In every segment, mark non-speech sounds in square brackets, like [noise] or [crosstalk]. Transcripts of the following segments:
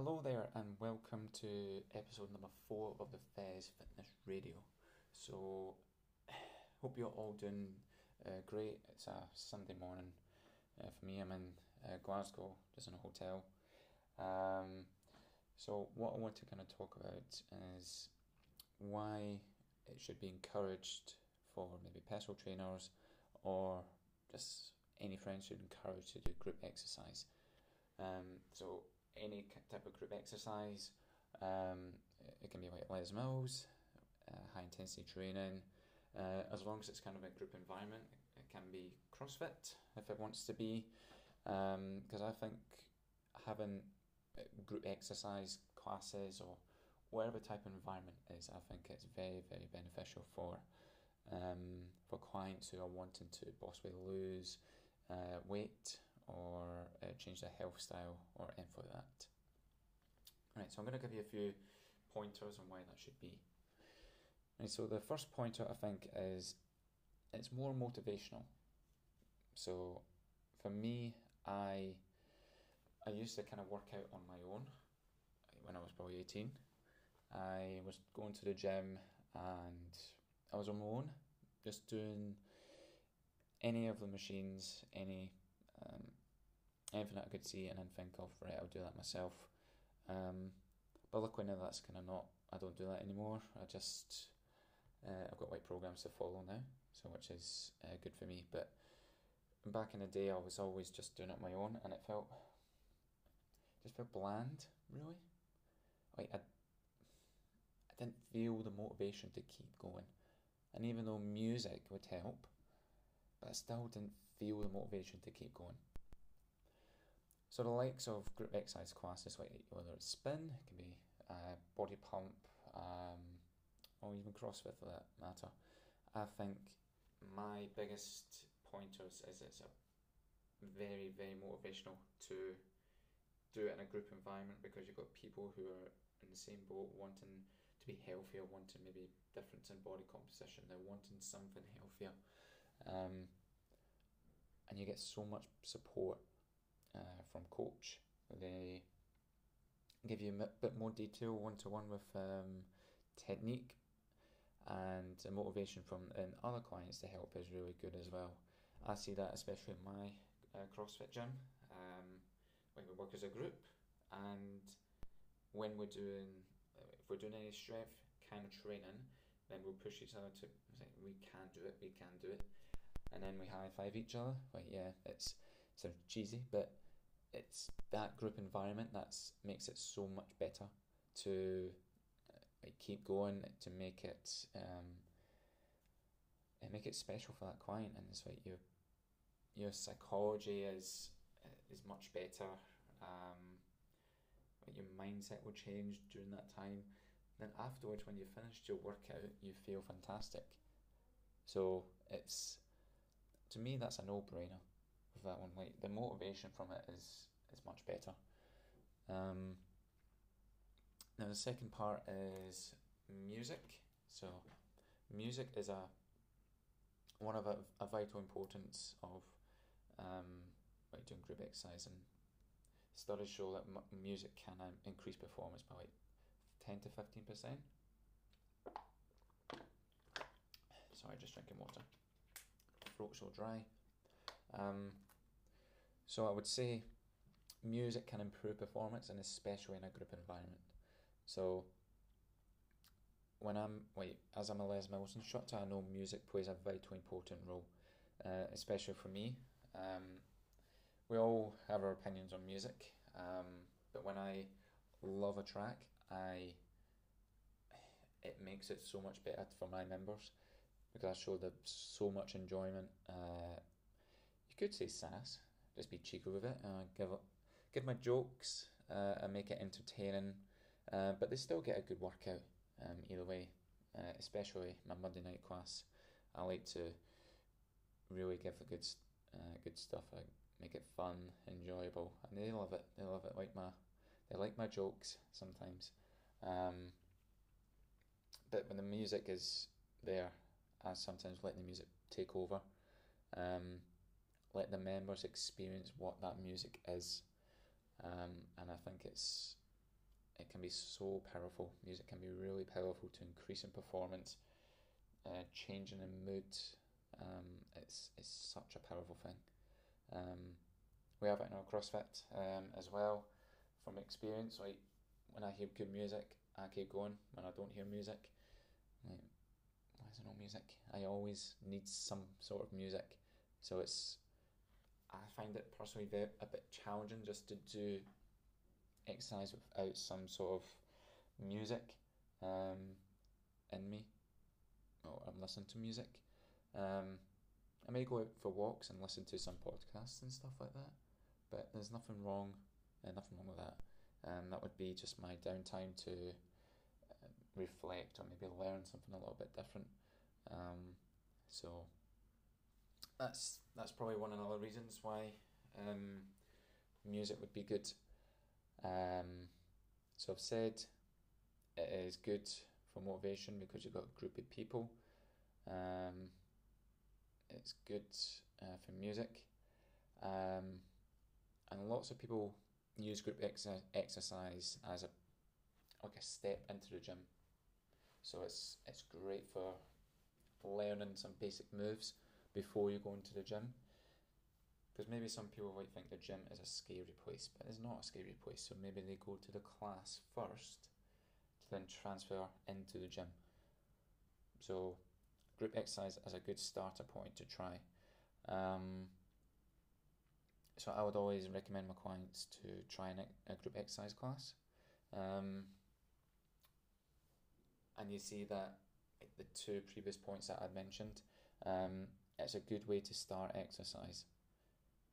Hello there, and welcome to episode number four of the Fez Fitness Radio. So, [sighs] hope you're all doing uh, great. It's a Sunday morning uh, for me. I'm in uh, Glasgow, just in a hotel. Um, so, what I want to kind of talk about is why it should be encouraged for maybe personal trainers or just any friends should encourage to do group exercise. Um, so any type of group exercise. Um, it can be like Les Mills, uh, high intensity training. Uh, as long as it's kind of a group environment, it can be CrossFit if it wants to be. Because um, I think having uh, group exercise classes or whatever type of environment is, I think it's very very beneficial for um, for clients who are wanting to possibly lose uh, weight or uh, change their health style or like that. Right, so I'm going to give you a few pointers on why that should be. Right, so the first pointer I think is it's more motivational. So for me, I I used to kind of work out on my own when I was probably 18. I was going to the gym and I was on my own, just doing any of the machines, any um, anything that I could see and then think of, right, I'll do that myself. Um, but luckily now that's kind of not, I don't do that anymore. I just, uh, I've got like programs to follow now, so which is uh, good for me. But back in the day, I was always just doing it my own, and it felt, just felt bland, really. Like I, I didn't feel the motivation to keep going, and even though music would help, but I still didn't feel the motivation to keep going. So the likes of group exercise classes, whether it's spin, it can be uh, body pump, um, or even CrossFit for that matter. I think my biggest pointers is it's a very very motivational to do it in a group environment because you've got people who are in the same boat wanting to be healthier, wanting maybe difference in body composition, they're wanting something healthier. Um, and you get so much support uh, from coach. They give you a bit more detail one to one with um, technique and motivation from and other clients to help is really good as well. I see that especially in my uh, CrossFit gym um, when we work as a group and when we're doing if we're doing any strength kind of training then we'll push each other to say we can do it we can do it and then we high five each other but yeah it's sort of cheesy, but it's that group environment that makes it so much better to uh, keep going to make it um, make it special for that client and it's like your your psychology is uh, is much better um, your mindset will change during that time. Then afterwards when you've finished your workout you feel fantastic. So it's to me that's a no-brainer with that one. Like the motivation from it is is much better. Um, now the second part is music. So music is a one of a, a vital importance of um, like doing group exercise and studies show that m- music can um, increase performance by like 10 to 15 percent sorry just drinking water throat's so dry um, so I would say music can improve performance and especially in a group environment. So when I'm wait as I'm a Les Mills instructor, I know music plays a vitally important role, uh, especially for me. Um, we all have our opinions on music, um, but when I love a track, I it makes it so much better for my members because I show them so much enjoyment. Uh, you could say sass, just be cheeky with it. Uh, give give my jokes uh, and make it entertaining, uh, but they still get a good workout um, either way. Uh, especially my Monday night class, I like to really give the good uh, good stuff. I make it fun, enjoyable, and they love it. They love it. Like my they like my jokes sometimes. Um, but when the music is there, I sometimes let the music take over. Um, let the members experience what that music is. Um, and I think it's it can be so powerful. Music can be really powerful to increase in performance, uh, changing in mood. Um, it's it's such a powerful thing. Um, we have it in our CrossFit um, as well, from experience. Like when I hear good music, I keep going. When I don't hear music, like, why is there no music? I always need some sort of music. So it's I find it personally very, a bit challenging just to do exercise without some sort of music um, in me. Oh, I'm listening to music. Um, I may go out for walks and listen to some podcasts and stuff like that, but there's nothing wrong, uh, nothing wrong with that. Um, that would be just my downtime to uh, reflect or maybe learn something a little bit different. Um, so that's that's probably one of the reasons why um, music would be good. Um, so I've said it is good for motivation because you've got a group of people. Um, it's good uh, for music, um, and lots of people use group ex- exercise as a like a step into the gym. So it's it's great for learning some basic moves before you go into the gym. Because maybe some people might think the gym is a scary place, but it's not a scary place. So maybe they go to the class first to then transfer into the gym. So group exercise is a good starter point to try. Um, so I would always recommend my clients to try an, a group exercise class. Um, and you see that the two previous points that I mentioned, um, it's a good way to start exercise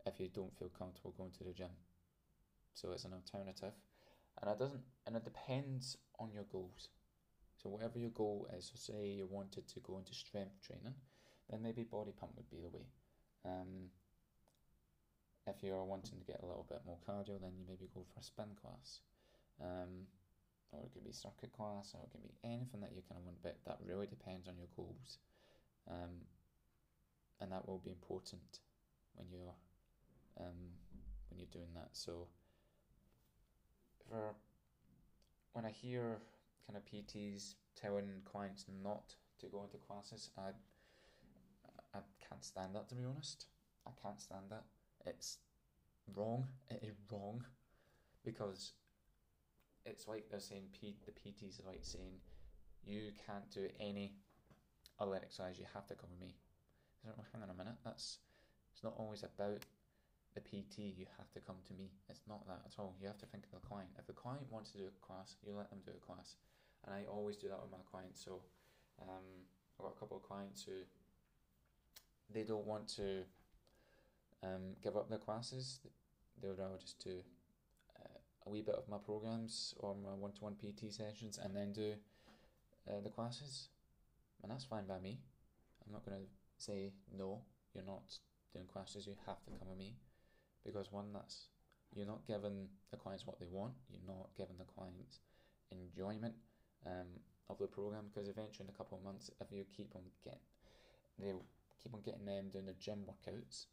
if you don't feel comfortable going to the gym. So it's an alternative, and it doesn't, and it depends on your goals. So whatever your goal is, so say you wanted to go into strength training, then maybe body pump would be the way. Um, if you're wanting to get a little bit more cardio, then you maybe go for a spin class. Um, or it could be circuit class, or it can be anything that you kind of want, but that really depends on your goals. Um, and that will be important when you're um, when you're doing that. So for when I hear kind of PTs telling clients not to go into classes, I I can't stand that to be honest. I can't stand that. It's wrong. It is wrong because it's like they're saying P, the PTs are like saying you can't do any other exercise. You have to come with me hang on a minute, that's it's not always about the PT, you have to come to me. It's not that at all. You have to think of the client. If the client wants to do a class, you let them do a class. And I always do that with my clients. So um, I've got a couple of clients who they don't want to um, give up their classes. They would rather just do uh, a wee bit of my programs or my one to one PT sessions and then do uh, the classes. And that's fine by me. I'm not going to say no you're not doing classes you have to come with me. Because one that's you're not giving the clients what they want you're not giving the clients enjoyment um, of the program because eventually in a couple of months if you keep on getting they'll keep on getting them doing the gym workouts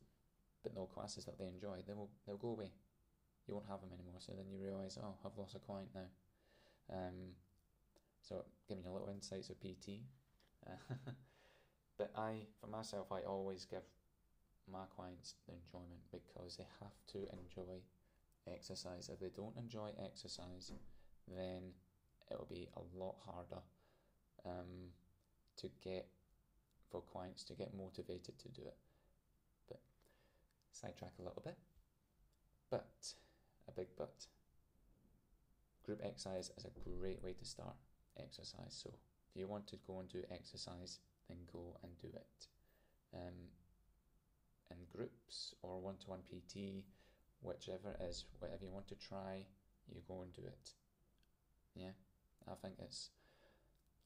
but no classes that they enjoy they will they'll go away. You won't have them anymore so then you realise oh I've lost a client now. Um, so giving you a little insights of PT [laughs] But I, for myself, I always give my clients the enjoyment because they have to enjoy exercise. If they don't enjoy exercise, then it'll be a lot harder um, to get for clients to get motivated to do it. But sidetrack a little bit. But a big but. Group exercise is a great way to start exercise. So if you want to go and do exercise then go and do it. Um, in groups or one to one PT, whichever it is, whatever you want to try, you go and do it. Yeah, I think it's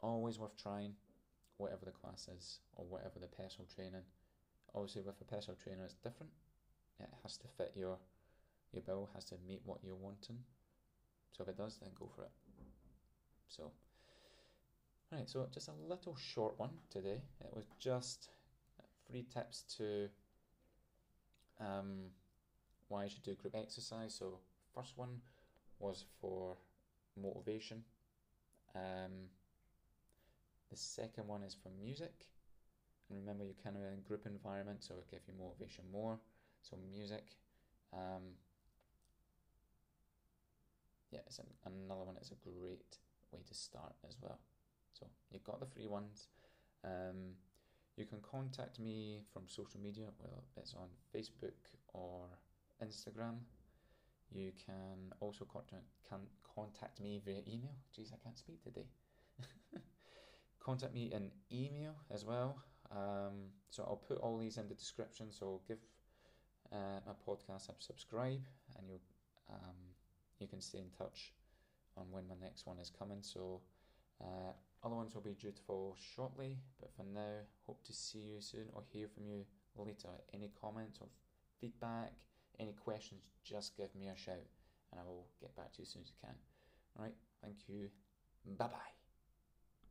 always worth trying, whatever the class is or whatever the personal training. Obviously, with a personal trainer, it's different. It has to fit your your bill, has to meet what you're wanting. So if it does, then go for it. So Right, so just a little short one today. It was just three tips to um, why you should do group exercise. So first one was for motivation. Um, the second one is for music. And remember, you're kind of in a group environment, so it gives you motivation more. So, music. Um, yeah, it's an, another one. It's a great way to start as well. So, you've got the free ones. Um, you can contact me from social media. Well, it's on Facebook or Instagram. You can also contact can contact me via email. Jeez, I can't speak today. [laughs] contact me in email as well. Um, so I'll put all these in the description. So give uh, my podcast a subscribe, and you um, you can stay in touch on when my next one is coming. So uh, other ones will be due to fall shortly. But for now, hope to see you soon or hear from you later. Any comments or feedback, any questions, just give me a shout, and I will get back to you as soon as I can. All right, thank you. Bye bye.